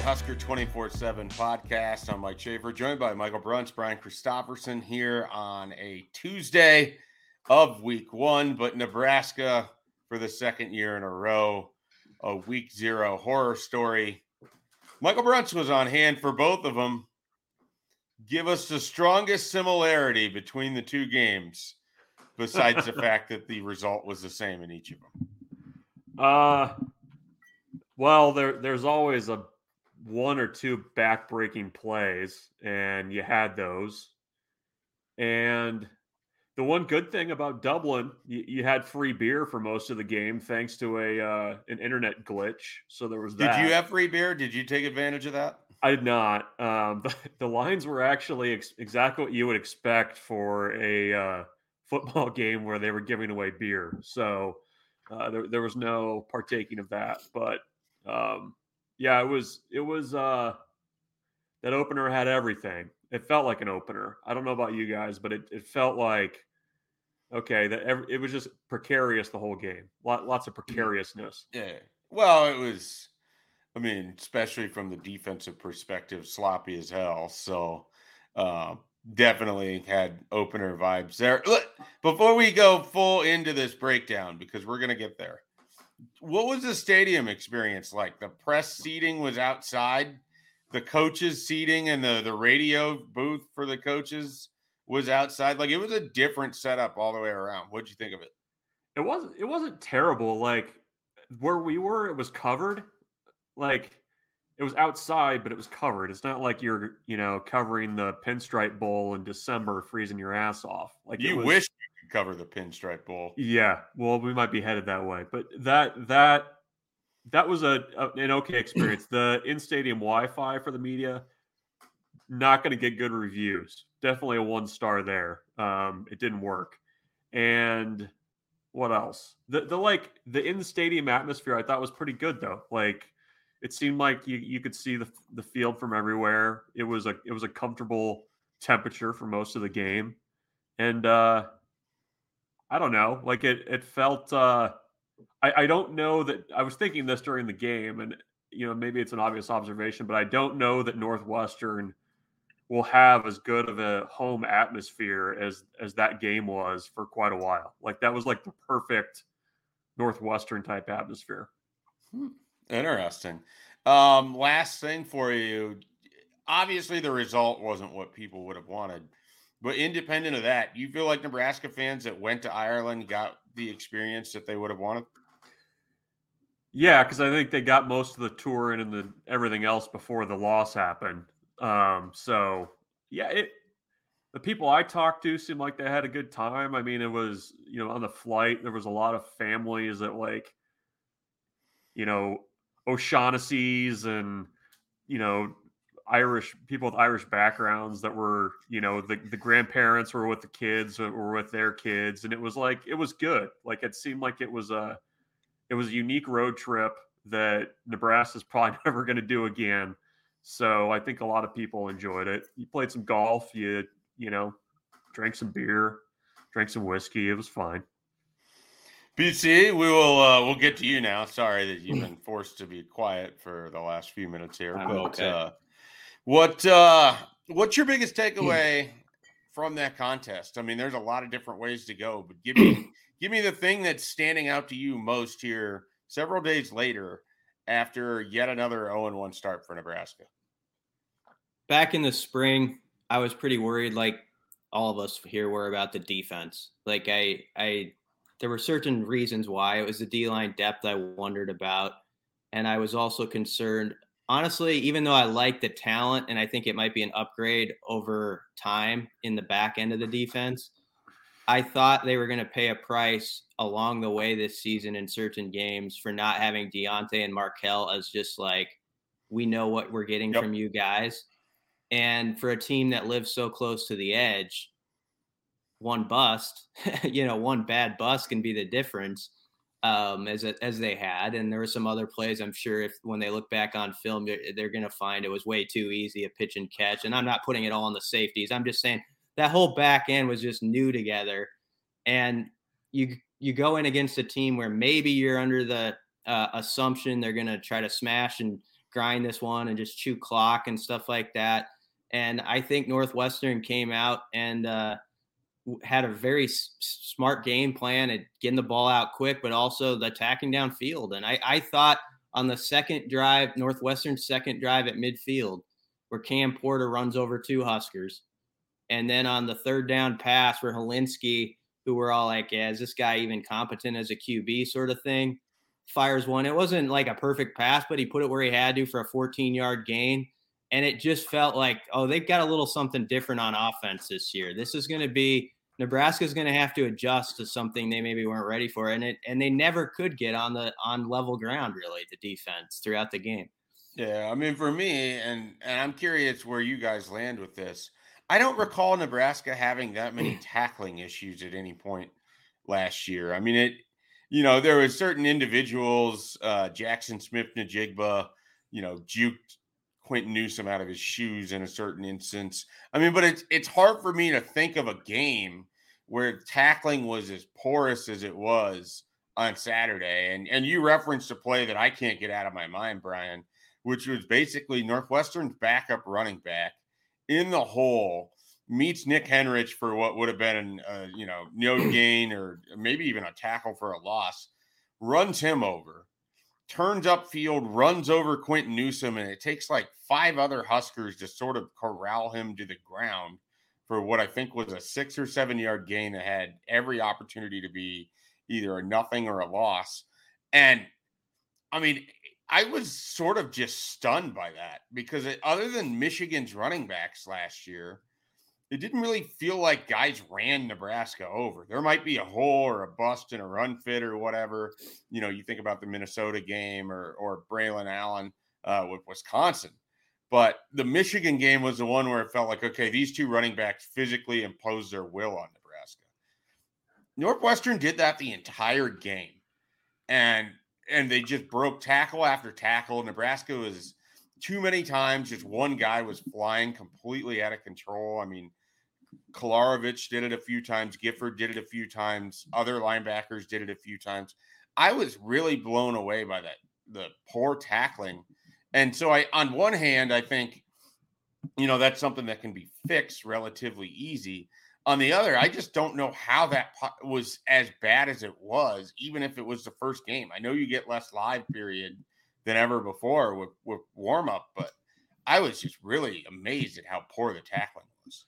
Husker 24 7 podcast. I'm Mike Schaefer, joined by Michael Bruns, Brian Christopherson here on a Tuesday of week one, but Nebraska for the second year in a row, a week zero horror story. Michael Bruns was on hand for both of them. Give us the strongest similarity between the two games, besides the fact that the result was the same in each of them. Uh, well, there there's always a one or two backbreaking plays, and you had those. And the one good thing about Dublin, you, you, had free beer for most of the game thanks to a uh, an internet glitch. So there was that. Did you have free beer? Did you take advantage of that? I did not. Um, the, the lines were actually ex- exactly what you would expect for a uh, football game where they were giving away beer. So uh, there, there was no partaking of that. But um, yeah, it was it was uh, that opener had everything. It felt like an opener. I don't know about you guys, but it, it felt like okay that every, it was just precarious the whole game. Lot, lots of precariousness. Yeah. Well, it was. I mean, especially from the defensive perspective, sloppy as hell. So uh, definitely had opener vibes there. Look, before we go full into this breakdown, because we're gonna get there what was the stadium experience like? The press seating was outside. The coaches seating and the the radio booth for the coaches was outside. Like it was a different setup all the way around. What'd you think of it? It wasn't it wasn't terrible. Like where we were, it was covered. Like it was outside, but it was covered. It's not like you're, you know, covering the pinstripe bowl in December, freezing your ass off. Like you was, wish cover the pinstripe bowl. Yeah, well, we might be headed that way, but that that that was a, a an okay experience. the in stadium Wi-Fi for the media not going to get good reviews. Definitely a one star there. Um, it didn't work, and what else? The the like the in stadium atmosphere I thought was pretty good though. Like it seemed like you you could see the the field from everywhere. It was a it was a comfortable temperature for most of the game, and uh, I don't know. Like it, it felt. Uh, I, I don't know that. I was thinking this during the game, and you know maybe it's an obvious observation, but I don't know that Northwestern will have as good of a home atmosphere as as that game was for quite a while. Like that was like the perfect Northwestern type atmosphere. Hmm. Interesting. Um, last thing for you. Obviously, the result wasn't what people would have wanted. But independent of that, you feel like Nebraska fans that went to Ireland got the experience that they would have wanted? Yeah, because I think they got most of the tour and the everything else before the loss happened. Um, so yeah, it the people I talked to seemed like they had a good time. I mean, it was you know on the flight there was a lot of families that like you know O'Shaughnessy's and you know Irish people with Irish backgrounds that were, you know, the, the grandparents were with the kids or were with their kids. And it was like, it was good. Like it seemed like it was a, it was a unique road trip that Nebraska's probably never going to do again. So I think a lot of people enjoyed it. You played some golf, you, you know, drank some beer, drank some whiskey. It was fine. BC, we will uh, we'll get to you now. Sorry that you've been forced to be quiet for the last few minutes here, but okay. uh, what uh what's your biggest takeaway from that contest? I mean, there's a lot of different ways to go, but give me give me the thing that's standing out to you most here several days later after yet another 0-1 start for Nebraska. Back in the spring, I was pretty worried like all of us here were about the defense. Like I I there were certain reasons why it was the D line depth I wondered about. And I was also concerned honestly, even though I like the talent and I think it might be an upgrade over time in the back end of the defense, I thought they were going to pay a price along the way this season in certain games for not having Deontai and Marquel as just like, we know what we're getting yep. from you guys. And for a team that lives so close to the edge, one bust, you know, one bad bust can be the difference um, as as they had. And there were some other plays. I'm sure if when they look back on film, they're, they're going to find it was way too easy a pitch and catch. And I'm not putting it all on the safeties. I'm just saying that whole back end was just new together, and you you go in against a team where maybe you're under the uh, assumption they're going to try to smash and grind this one and just chew clock and stuff like that. And I think Northwestern came out and uh, had a very s- smart game plan at getting the ball out quick, but also the attacking downfield. And I, I thought on the second drive, Northwestern second drive at midfield, where Cam Porter runs over two Huskers. And then on the third down pass where Hilinski, who were all like, yeah, is this guy even competent as a QB sort of thing, fires one. It wasn't like a perfect pass, but he put it where he had to for a 14 yard gain. And it just felt like, oh, they've got a little something different on offense this year. This is going to be Nebraska's going to have to adjust to something they maybe weren't ready for, and it and they never could get on the on level ground really the defense throughout the game. Yeah, I mean for me, and and I'm curious where you guys land with this. I don't recall Nebraska having that many tackling issues at any point last year. I mean it, you know, there was certain individuals, uh, Jaxon Smith-Njigba, you know, juked Quinton Newsome out of his shoes in a certain instance. I mean, but it's it's hard for me to think of a game where tackling was as porous as it was on Saturday. And and you referenced a play that I can't get out of my mind, Brian, which was basically Northwestern's backup running back in the hole meets Nick Henrich for what would have been, a, you know, no gain or maybe even a tackle for a loss, runs him over turns upfield, runs over Quinton Newsome, and it takes like five other Huskers to sort of corral him to the ground for what I think was a six or seven yard gain that had every opportunity to be either a nothing or a loss. And I mean, I was sort of just stunned by that because it, other than Michigan's running backs last year, it didn't really feel like guys ran Nebraska over. There might be a hole or a bust in a run fit or whatever. You know, you think about the Minnesota game or or Braylon Allen uh, with Wisconsin, but the Michigan game was the one where it felt like okay, these two running backs physically imposed their will on Nebraska. Northwestern did that the entire game, and and they just broke tackle after tackle. Nebraska was too many times just one guy was flying completely out of control. I mean, Kolarevic did it a few times, Gifford did it a few times, other linebackers did it a few times. I was really blown away by that the poor tackling. And so I on one hand, I think you know that's something that can be fixed relatively easy. On the other, I just don't know how that was as bad as it was, even if it was the first game. I know you get less live period than ever before with, with warm up. But I was just really amazed at how poor the tackling was.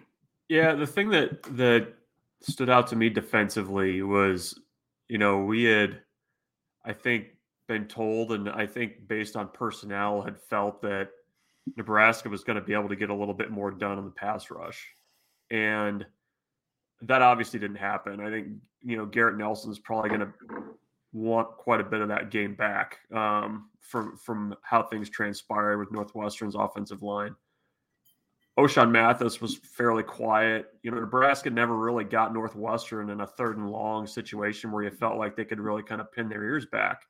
Yeah, the thing that that stood out to me defensively was, you know, we had, I think, been told, and I think based on personnel, had felt that Nebraska was going to be able to get a little bit more done on the pass rush, and that obviously didn't happen. I think you know Garrett Nelson's probably going to want quite a bit of that game back um, from from how things transpired with Northwestern's offensive line. Ochaun Mathis was fairly quiet. You know, Nebraska never really got Northwestern in a third and long situation where you felt like they could really kind of pin their ears back.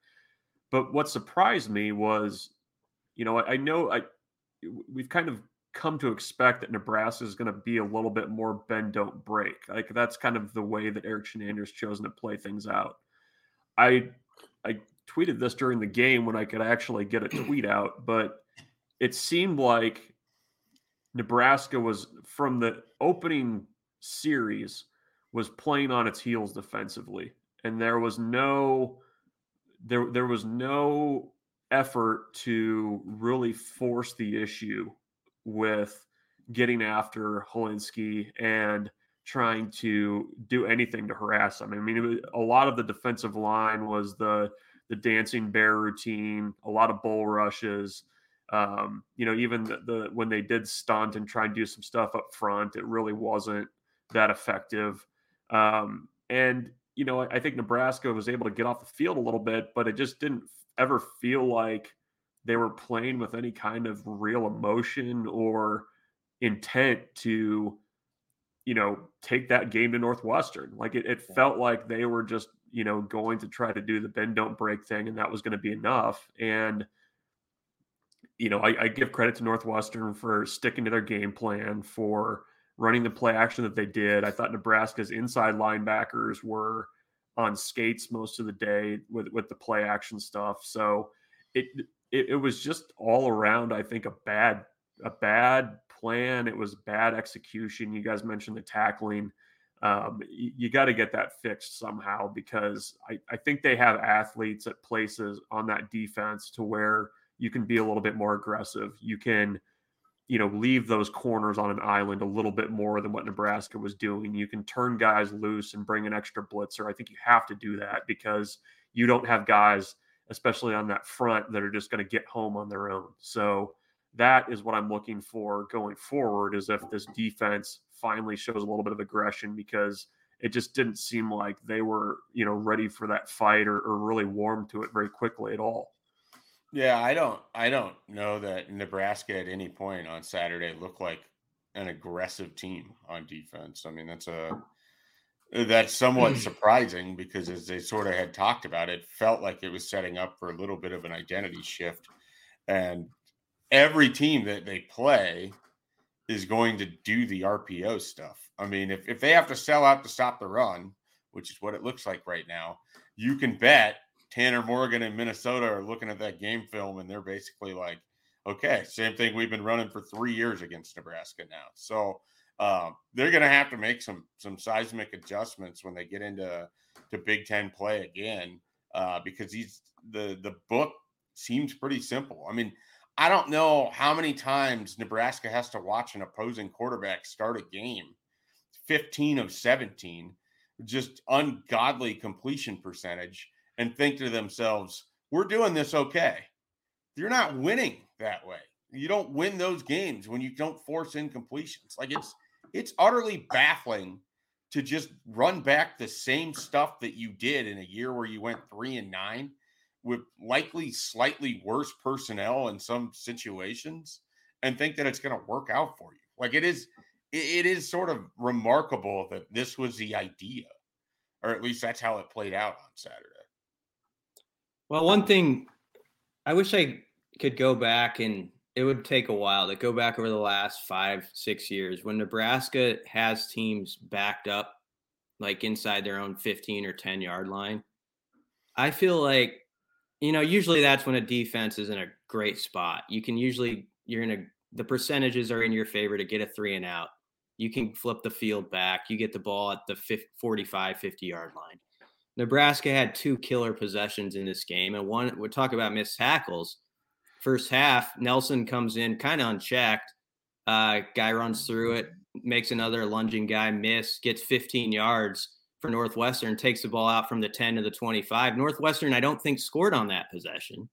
But what surprised me was, you know, I, I know I we've kind of come to expect that Nebraska is going to be a little bit more bend don't break. Like that's kind of the way that Erik Chinander chosen to play things out. I I tweeted this during the game when I could actually get a tweet out, but it seemed like Nebraska was from the opening series was playing on its heels defensively and there was no there there was no effort to really force the issue with getting after Hilinski and trying to do anything to harass them. I mean, was, a lot of the defensive line was the the dancing bear routine, a lot of bull rushes. Um, you know, even the, the, when they did stunt and try and do some stuff up front, it really wasn't that effective. Um, and you know, I, I think Nebraska was able to get off the field a little bit, but it just didn't ever feel like they were playing with any kind of real emotion or intent to you know, take that game to Northwestern. Like it, it felt like they were just, you know, going to try to do the bend don't break thing, and that was going to be enough. And you know, I, I, give credit to Northwestern for sticking to their game plan, for running the play action that they did. I thought Nebraska's inside linebackers were on skates most of the day with with the play action stuff. So it it, it was just all around, I think, a bad a bad plan. It was bad execution. You guys mentioned the tackling. Um, you, you got to get that fixed somehow because I, I think they have athletes at places on that defense to where you can be a little bit more aggressive. You can, you know, leave those corners on an island a little bit more than what Nebraska was doing. You can turn guys loose and bring an extra blitzer. I think you have to do that because you don't have guys, especially on that front, that are just going to get home on their own. So that is what I'm looking for going forward is if this defense finally shows a little bit of aggression because it just didn't seem like they were, you know, ready for that fight or, or really warm to it very quickly at all. Yeah, I don't I don't know that Nebraska at any point on Saturday looked like an aggressive team on defense. I mean, that's a that's somewhat hmm. surprising because as they sort of had talked about it, felt like it was setting up for a little bit of an identity shift. And every team that they play is going to do the RPO stuff. I mean, if, if they have to sell out to stop the run, which is what it looks like right now, you can bet Tanner Morgan in Minnesota are looking at that game film and they're basically like, okay, same thing we've been running for three years against Nebraska now. So uh, they're going to have to make some some seismic adjustments when they get into to Big Ten play again uh, because he's the the book seems pretty simple. I mean, I don't know how many times Nebraska has to watch an opposing quarterback start a game, 15 of 17, just ungodly completion percentage, and think to themselves, we're doing this okay. You're not winning that way. You don't win those games when you don't force incompletions. Like it's it's utterly baffling to just run back the same stuff that you did in a year where you went three and nine with likely slightly worse personnel in some situations and think that it's going to work out for you. Like it is, it is sort of remarkable that this was the idea, or at least that's how it played out on Saturday. Well, one thing I wish I could go back and it would take a while to go back over the last five, six years when Nebraska has teams backed up like inside their own 15 or 10 yard line. I feel like you know, usually that's when a defense is in a great spot. You can usually you're in a the percentages are in your favor to get a three and out. You can flip the field back. You get the ball at the 50, 45, 50 yard line. Nebraska had two killer possessions in this game, and one we talk about missed tackles. First half, Nelson comes in kind of unchecked. Uh, guy runs through it, makes another lunging guy miss, gets 15 yards for Northwestern, takes the ball out from the 10 to the 25. Northwestern, I don't think scored on that possession,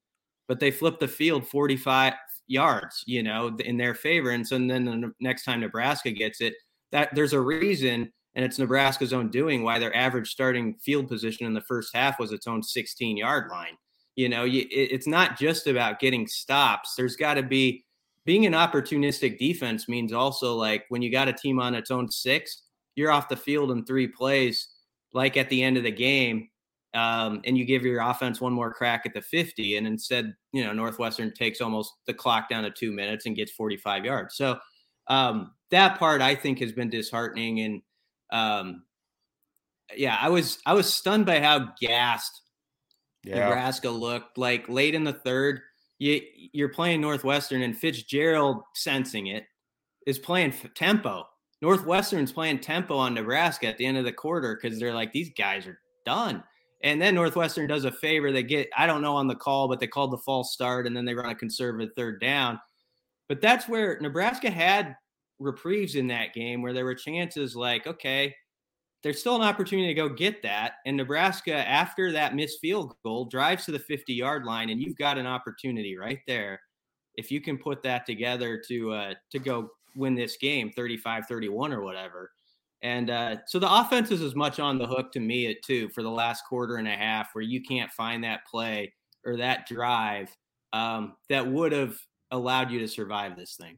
but they flipped the field 45 yards, you know, in their favor. And so and then the next time Nebraska gets it, that there's a reason, and it's Nebraska's own doing why their average starting field position in the first half was its own 16 yard line. You know, it's not just about getting stops. There's got to be being an opportunistic defense means also like when you got a team on its own six, you're off the field in three plays like at the end of the game, um, and you give your offense one more crack at the 50, and instead, you know, Northwestern takes almost the clock down to two minutes and gets 45 yards. So um, that part I think has been disheartening, and um, yeah, I was I was stunned by how gassed yeah. Nebraska looked. Like late in the third, you you're playing Northwestern, and Fitzgerald sensing it is playing tempo Northwestern's playing tempo on Nebraska at the end of the quarter because they're like, these guys are done. And then Northwestern does a favor. They get, I don't know on the call, but they called the false start and then they run a conservative third down. But that's where Nebraska had reprieves in that game where there were chances like, okay, there's still an opportunity to go get that. And Nebraska, after that missed field goal, drives to the 50 yard line, and you've got an opportunity right there. If you can put that together to uh, to go win this game 35 31 or whatever. And uh, so the offense is as much on the hook to me at too for the last quarter and a half where you can't find that play or that drive um, that would have allowed you to survive this thing.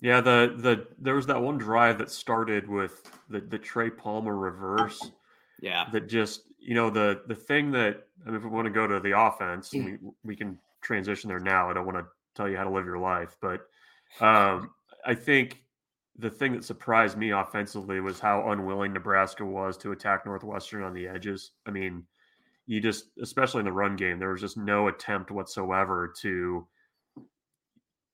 Yeah, the the there was that one drive that started with the the Trey Palmer reverse. Yeah. That just you know the the thing that I mean, if we want to go to the offense, we we can transition there now. I don't want to tell you how to live your life, but um, I think the thing that surprised me offensively was how unwilling Nebraska was to attack Northwestern on the edges. I mean, you just, especially in the run game, there was just no attempt whatsoever to.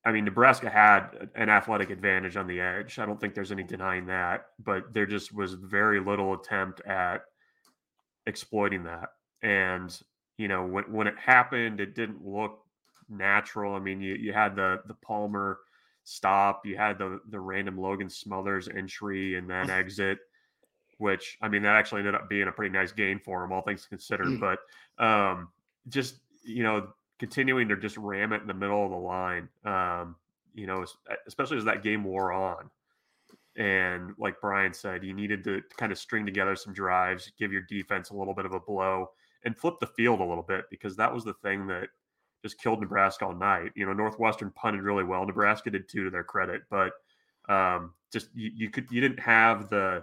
I mean, Nebraska had an athletic advantage on the edge. I don't think there's any denying that, but there just was very little attempt at exploiting that. And, you know, when, when it happened, it didn't look natural. I mean, you, you had the, the Palmer stop. You had the the random Logan Smothers entry and then exit, which I mean that actually ended up being a pretty nice gain for him, all things considered. Mm. But um, just you know, continuing to just ram it in the middle of the line, um, you know, especially as that game wore on. And like Brian said, you needed to kind of string together some drives, give your defense a little bit of a blow, and flip the field a little bit because that was the thing that just killed Nebraska all night. You know, Northwestern punted really well. Nebraska did too, to their credit, but um, just you, you, could you didn't have the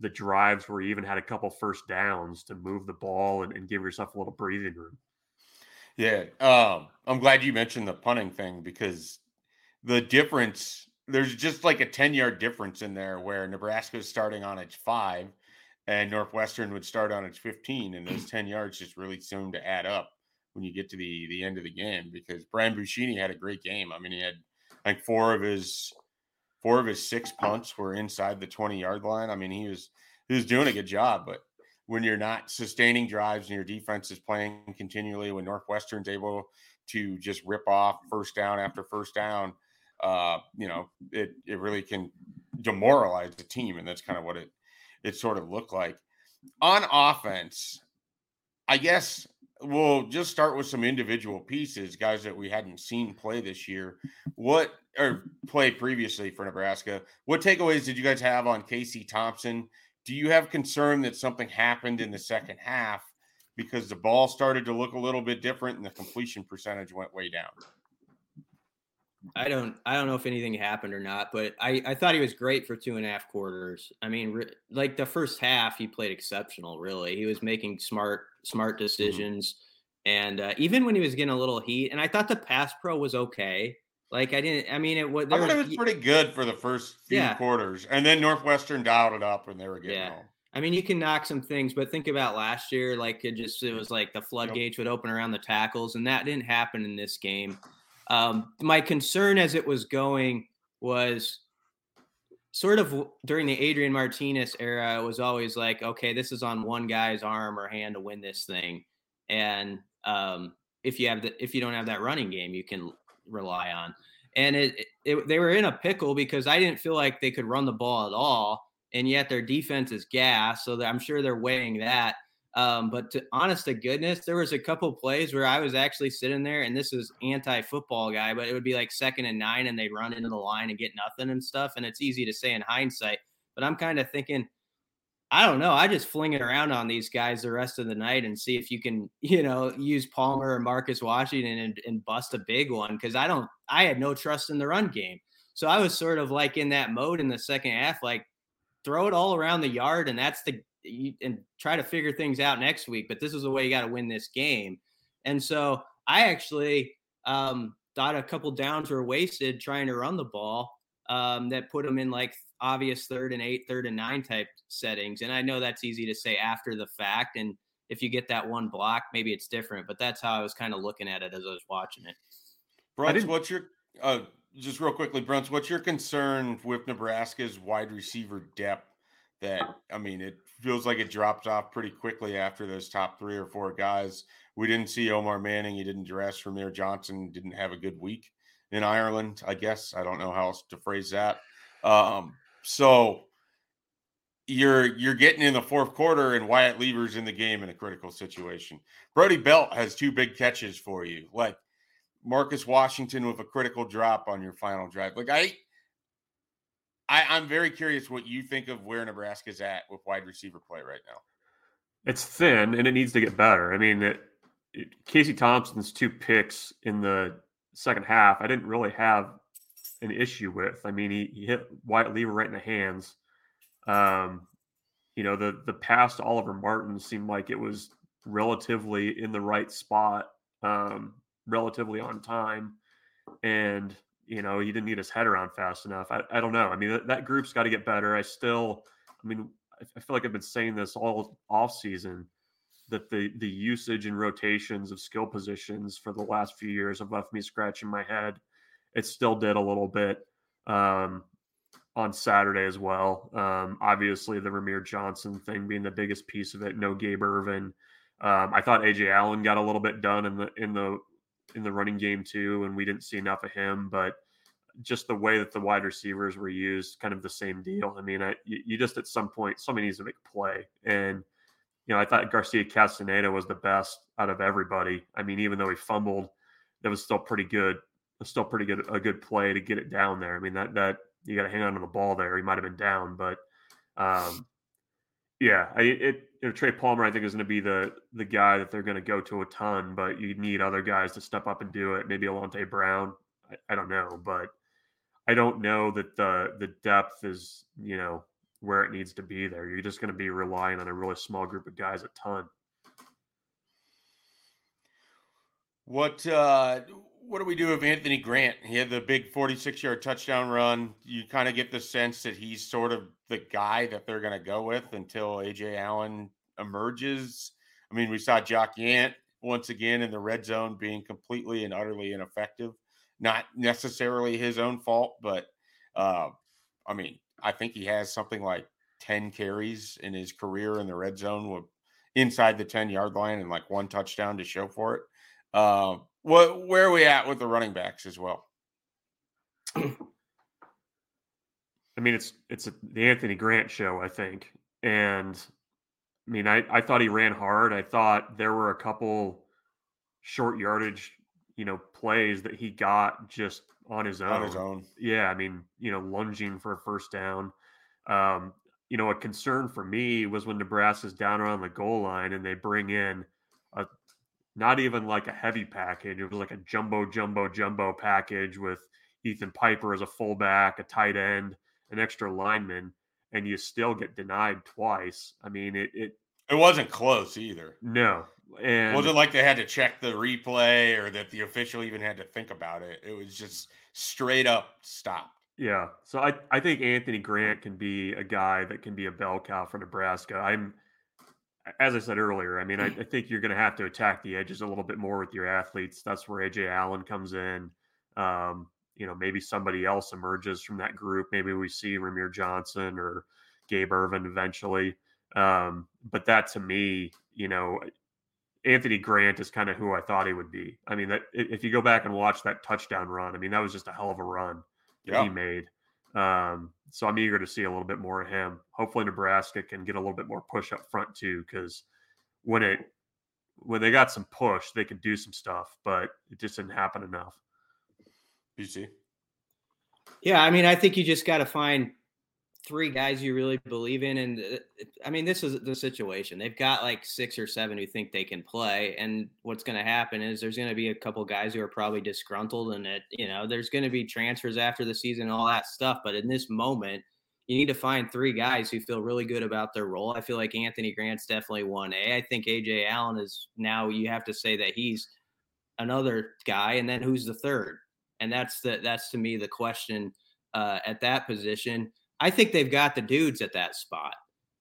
the drives where you even had a couple first downs to move the ball and, and give yourself a little breathing room. Yeah, um, I'm glad you mentioned the punting thing because the difference there's just like a 10 yard difference in there where Nebraska is starting on its five and Northwestern would start on its 15, and those 10 yards just really seem to add up when you get to the the end of the game because Brian Buschini had a great game. I mean, he had like four of his four of his six punts were inside the 20 yard line. I mean, he was he was doing a good job, but when you're not sustaining drives and your defense is playing continually, when Northwestern's able to just rip off first down after first down, uh, you know, it it really can demoralize the team, and that's kind of what it it sort of looked like. On offense, I guess we'll just start with some individual pieces, guys that we hadn't seen play this year. What or play previously for Nebraska? What takeaways did you guys have on Casey Thompson? Do you have concern that something happened in the second half because the ball started to look a little bit different and the completion percentage went way down? I don't I don't know if anything happened or not, but I I thought he was great for two and a half quarters. I mean, re, like the first half, he played exceptional. Really, he was making smart smart mm-hmm. decisions, mm-hmm. and uh, even when he was getting a little heat, and I thought the pass pro was okay. Like I didn't. I mean, it was. I thought it was pretty good for the first few yeah. quarters, and then Northwestern dialed it up when they were getting yeah. home. I mean, you can knock some things, but think about last year. Like it just it was like the floodgates yep. would open around the tackles, and that didn't happen in this game. Um, my concern as it was going was sort of during the Adrian Martinez era, it was always like, okay, this is on one guy's arm or hand to win this thing. And um, if you have the, if you don't have that running game, you can rely on. And it, it, they were in a pickle because I didn't feel like they could run the ball at all, and yet their defense is gas. So I'm sure they're weighing that. Um, but to honest to goodness, there was a couple plays where I was actually sitting there, and this is anti-football guy, but it would be like second and nine, and they'd run into the line and get nothing and stuff. And it's easy to say in hindsight, but I'm kind of thinking, I don't know. I just fling it around on these guys the rest of the night and see if you can, you know, use Palmer or Marcus Washington and, and bust a big one because I don't. I had no trust in the run game, so I was sort of like in that mode in the second half, like throw it all around the yard, and that's the and try to figure things out next week. But this is the way you got to win this game. And so I actually, um, thought a couple downs were wasted trying to run the ball um, that put them in like obvious third and eight, third and nine type settings. And I know that's easy to say after the fact. And if you get that one block, maybe it's different. But that's how I was kind of looking at it as I was watching it. Bruns, what's your uh, just real quickly, Bruns, what's your concern with Nebraska's wide receiver depth? That I mean, it feels like it dropped off pretty quickly after those top three or four guys. We didn't see Omar Manning. He didn't dress. Rahmir Johnson didn't have a good week in Ireland. I guess I don't know how else to phrase that. Um, so you're you're getting in the fourth quarter and Wyatt Liewer's in the game in a critical situation. Brody Belt has two big catches for you, like Marcus Washington with a critical drop on your final drive. Like I, I I'm very curious what you think of where Nebraska's at with wide receiver play right now. It's thin and it needs to get better. I mean, it, it, Casey Thompson's two picks in the second half, I didn't really have an issue with. I mean, he, he hit Wyatt Liewer right in the hands. Um, you know, the the pass to Oliver Martin seemed like it was relatively in the right spot, um, relatively on time, and you know he didn't get his head around fast enough. I, I don't know. I mean, that, that group's got to get better. I still, I mean, I feel like I've been saying this all off season that the the usage and rotations of skill positions for the last few years have left me scratching my head. It still did a little bit. Um, on Saturday as well. Um, obviously, the Rahmir Johnson thing being the biggest piece of it. No Gabe Ervin. Um, I thought Ajay Allen got a little bit done in the in the in the running game too, and we didn't see enough of him. But just the way that the wide receivers were used, kind of the same deal. I mean, I, you, you just at some point somebody needs to make play, and you know I thought Garcia Castaneda was the best out of everybody. I mean, even though he fumbled, that was still pretty good. Still pretty good, a good play to get it down there. I mean that that you got to hang on to the ball there. He might have been down, but um, yeah, I, it you know, Trey Palmer I think is going to be the the guy that they're going to go to a ton, but you need other guys to step up and do it. Maybe Alante Brown, I, I don't know, but I don't know that the the depth is you know where it needs to be there. You're just going to be relying on a really small group of guys a ton. What uh what do we do with Anthony Grant? He had the big 46 yard touchdown run. You kind of get the sense that he's sort of the guy that they're going to go with until Ajay Allen emerges. I mean, we saw Jock Yant once again in the red zone being completely and utterly ineffective. Not necessarily his own fault, but uh, I mean, I think he has something like 10 carries in his career in the red zone with inside the 10 yard line and like one touchdown to show for it. Uh, what where are we at with the running backs as well? I mean, it's it's a, the Anthony Grant show, I think, and I mean, I I thought he ran hard. I thought there were a couple short yardage, you know, plays that he got just on his own. On his own, yeah. I mean, you know, lunging for a first down. Um, you know, a concern for me was when Nebraska's down around the goal line and they bring in a not even like a heavy package. It was like a jumbo, jumbo, jumbo package with Ethan Piper as a fullback, a tight end, an extra lineman, and you still get denied twice. I mean, it it, it wasn't close either. No, and it wasn't like they had to check the replay or that the official even had to think about it. It was just straight up stopped. Yeah, so I I think Anthony Grant can be a guy that can be a bell cow for Nebraska. I'm as I said earlier, I mean, I, I think you're going to have to attack the edges a little bit more with your athletes. That's where Ajay Allen comes in. Um, you know, maybe somebody else emerges from that group. Maybe we see Rahmir Johnson or Gabe Ervin eventually. Um, but that to me, you know, Anthony Grant is kind of who I thought he would be. I mean, that if you go back and watch that touchdown run, I mean, that was just a hell of a run that he made. Um, so I'm eager to see a little bit more of him. Hopefully, Nebraska can get a little bit more push up front too, because when it when they got some push, they could do some stuff, but it just didn't happen enough. BC. Yeah, I mean, I think you just got to find three guys you really believe in. And uh, I mean, this is the situation. They've got like six or seven who think they can play. And what's going to happen is there's going to be a couple guys who are probably disgruntled and that, you know, there's going to be transfers after the season and all that stuff. But in this moment, you need to find three guys who feel really good about their role. I feel like Anthony Grant's definitely one A. I think Ajay Allen is now you have to say that he's another guy. And then who's the third? And that's the that's to me the question uh, at that position. I think they've got the dudes at that spot.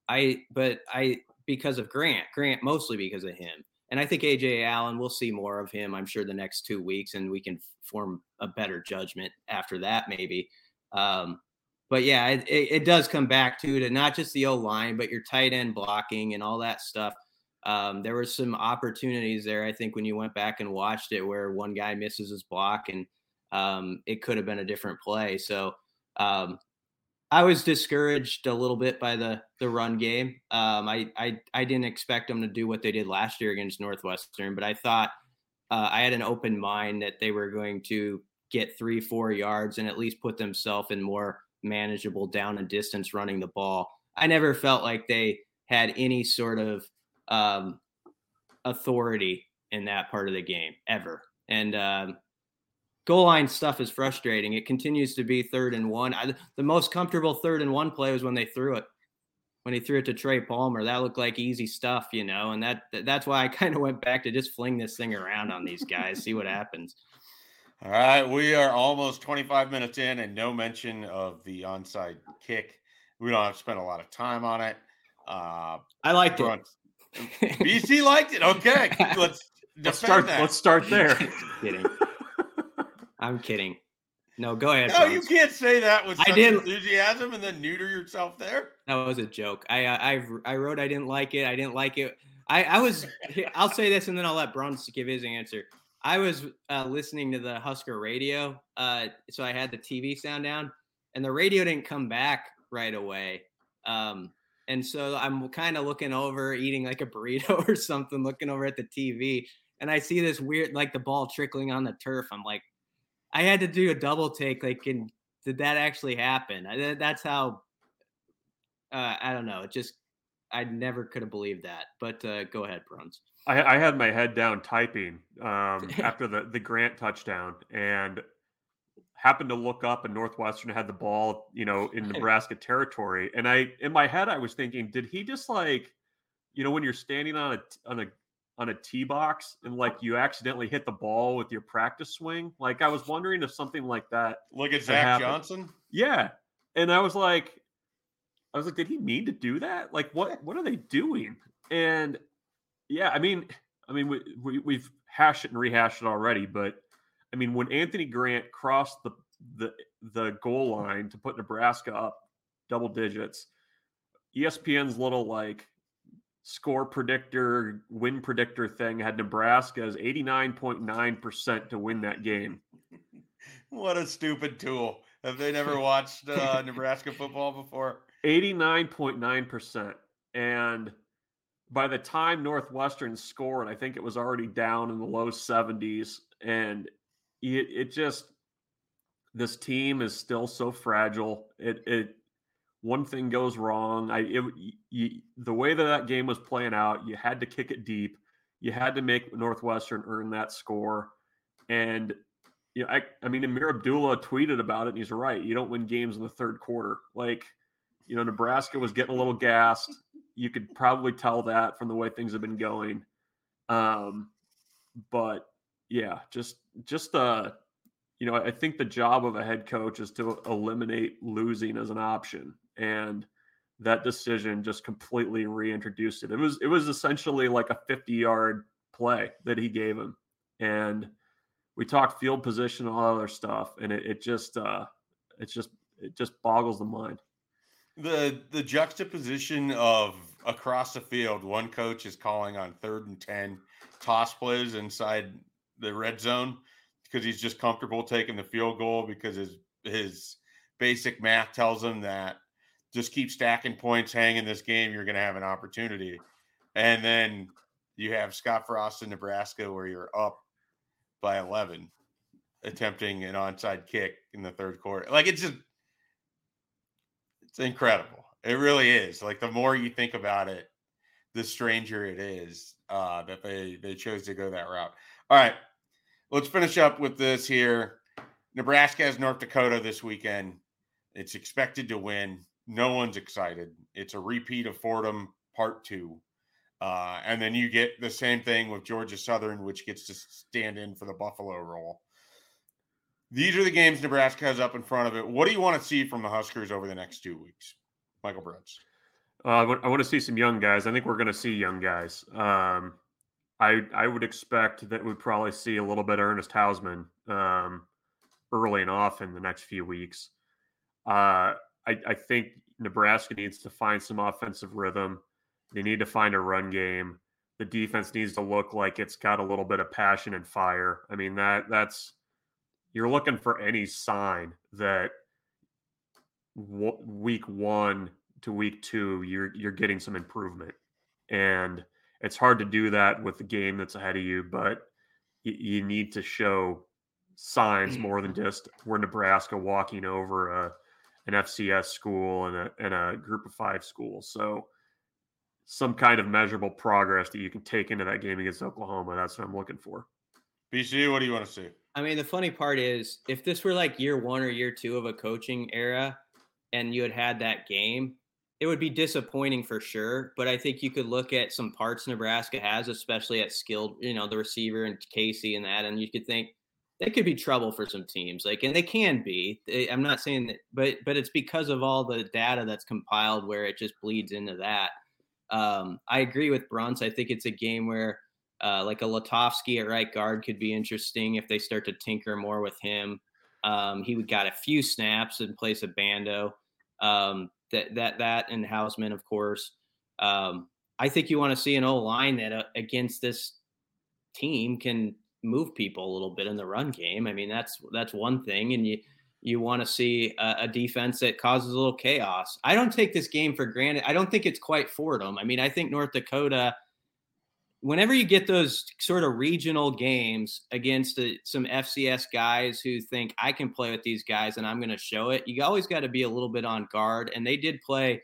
I but I because of Grant, Grant mostly because of him. And I think Ajay Allen, we'll see more of him, I'm sure, the next two weeks, and we can form a better judgment after that, maybe. Um, but yeah, it, it, does come back to to not just the O line, but your tight end blocking and all that stuff. Um, there were some opportunities there, I think, when you went back and watched it, where one guy misses his block and um, it could have been a different play. So um, I was discouraged a little bit by the the run game. Um, I, I I didn't expect them to do what they did last year against Northwestern, but I thought uh, I had an open mind that they were going to get three four yards and at least put themselves in more manageable down and distance running the ball. I never felt like they had any sort of um, authority in that part of the game ever, and um, goal line stuff is frustrating. It continues to be third and one. I, the most comfortable third and one play was when they threw it. When he threw it to Trey Palmer, that looked like easy stuff, you know, and that that's why I kind of went back to just fling this thing around on these guys, see what happens. All right, we are almost 25 minutes in, and no mention of the onside kick. We don't have to spend a lot of time on it. Uh, I liked it. BC liked it. Okay, let's let's start. That. Let's start there. kidding. I'm kidding. No, go ahead. No, you can't say that with I did enthusiasm and then neuter yourself there. That was a joke. I uh, I I wrote I didn't like it. I didn't like it. I I was. I'll say this and then I'll let Bruns give his answer. I was uh, listening to the Husker radio, uh, so I had the TV sound down, and the radio didn't come back right away. Um, and so I'm kind of looking over, eating like a burrito or something, looking over at the TV, and I see this weird, like the ball trickling on the turf. I'm like, I had to do a double take. Like, and did that actually happen? I, that's how. Uh, I don't know. It just I never could have believed that. But uh, go ahead, Bruns. I, I, had my head down typing um, after the the Grant touchdown, and happened to look up, and Northwestern had the ball, you know, in Nebraska territory. And I, in my head, I was thinking, did he just like, you know, when you're standing on a on a on a tee box and like you accidentally hit the ball with your practice swing. Like I was wondering if something like that. Look at Zach happened. Johnson. Yeah, and I was like, I was like, did he mean to do that? Like, what what are they doing? And yeah, I mean, I mean, we, we we've hashed it and rehashed it already, but I mean, when Anthony Grant crossed the the the goal line to put Nebraska up double digits, ESPN's little like score predictor, win predictor thing had Nebraska as 89.9% to win that game. what a stupid tool. Have they never watched uh, Nebraska football before? 89.9%. And by the time Northwestern scored, I think it was already down in the low 70s. And it, it just, this team is still so fragile. It, it, one thing goes wrong. I it, you, the way that that game was playing out, you had to kick it deep. You had to make Northwestern earn that score, and you know, I, I mean, Ameer Abdullah tweeted about it, and he's right. You don't win games in the third quarter. Like, you know, Nebraska was getting a little gassed. You could probably tell that from the way things have been going. Um, but yeah, just just uh, you know, I think the job of a head coach is to eliminate losing as an option and that decision just completely reintroduced it. It was it was essentially like a 50 yard play that he gave him, and we talked field position and all other stuff, and it, it just uh, it's just it just boggles the mind. The the juxtaposition of across the field, one coach is calling on third and ten toss plays inside the red zone because he's just comfortable taking the field goal because his his basic math tells him that just keep stacking points, hang in this game, you're going to have an opportunity. And then you have Scott Frost in Nebraska where you're up by 11 attempting an onside kick in the third quarter. Like it's just it's incredible. It really is. Like the more you think about it, the stranger it is uh, that they they chose to go that route. All right, let's finish up with this here. Nebraska has North Dakota this weekend. It's expected to win no one's excited. It's a repeat of Fordham Part Two, uh, and then you get the same thing with Georgia Southern, which gets to stand in for the Buffalo role. these are the games Nebraska has up in front of it. What do you want to see from the Huskers over the next two weeks? Michael Bruns. Uh, I, want to see some young guys. I think we're going to see young guys. Um, I I would expect that we'd probably see a little bit of Ernest Hausmann um, early and often in the next few weeks. Uh, I, I think Nebraska needs to find some offensive rhythm. They need to find a run game. The defense needs to look like it's got a little bit of passion and fire. I mean that that's you're looking for any sign that w- week one to week two you're you're getting some improvement, and it's hard to do that with the game that's ahead of you. But you, you need to show signs mm. more than just we're Nebraska walking over a an FCS school and a and a group of five school. So some kind of measurable progress that you can take into that game against Oklahoma. That's what I'm looking for. BC, what do you want to see? I mean, the funny part is if this were like year one or year two of a coaching era and you had had that game, it would be disappointing for sure. But I think you could look at some parts Nebraska has, especially at skilled, you know, the receiver and Casey and that, and you could think they could be trouble for some teams. Like, and they can be. I'm not saying that, but but it's because of all the data that's compiled where it just bleeds into that. Um, I agree with Bruns. I think it's a game where uh, like a Lutovsky at right guard could be interesting if they start to tinker more with him. Um, he would got a few snaps in place of Bando. Um, that that that and Hausmann, of course. Um, I think you want to see an O line that uh, against this team can move people a little bit in the run game. I mean, that's that's one thing, and you you want to see a, a, defense that causes a little chaos. I don't take this game for granted. I don't think it's quite Fordham. I mean, I think North Dakota whenever you get those sort of regional games against a, some FCS guys who think I can play with these guys and I'm going to show it, you always got to be a little bit on guard. And they did play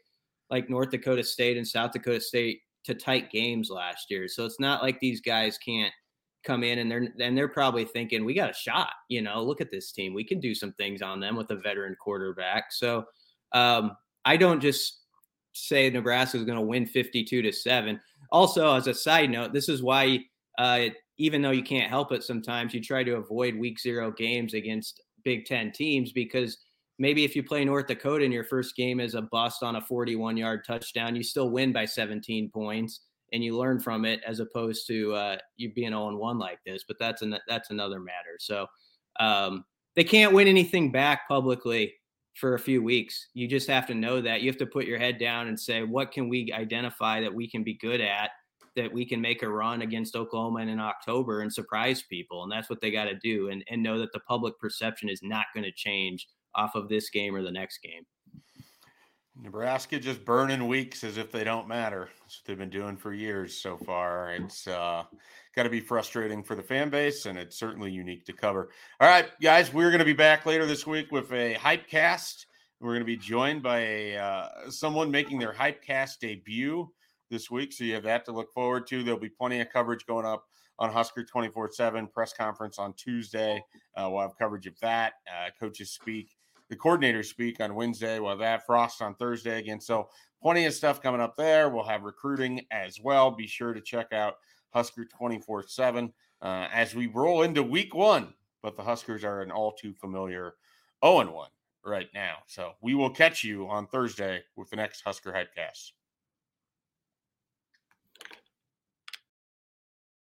like North Dakota State and South Dakota State to tight games last year. So it's not like these guys can't come in and they're and they're probably thinking we got a shot. You know, look at this team. We can do some things on them with a veteran quarterback. So um, I don't just say Nebraska is going to win 52 to 7. Also, as a side note, this is why uh, even though you can't help it sometimes, you try to avoid week zero games against Big Ten teams because maybe if you play North Dakota in your first game as a bust on a 41 yard touchdown, you still win by 17 points and you learn from it as opposed to uh, you being all 0 1 like this. But that's an, that's another matter. So um, they can't win anything back publicly for a few weeks. You just have to know that. You have to put your head down and say, what can we identify that we can be good at, that we can make a run against Oklahoma in October and surprise people. And that's what they got to do and, and know that the public perception is not going to change off of this game or the next game. Nebraska just burning weeks as if they don't matter. That's what they've been doing for years so far. It's uh, got to be frustrating for the fan base, and it's certainly unique to cover. All right, guys, we're going to be back later this week with a hype cast. We're going to be joined by a, uh, someone making their hype cast debut this week, so you have that to look forward to. There'll be plenty of coverage going up on Husker 24 7 press conference on Tuesday. Uh, we'll have coverage of that. Uh, coaches speak the coordinators speak on Wednesday. We'll have that Frost on Thursday again. So plenty of stuff coming up there. We'll have recruiting as well. Be sure to check out Husker 24 uh, 7 as we roll into week one. But the Huskers are an all too familiar 0 1 right now. So we will catch you on Thursday with the next Husker Hypecast.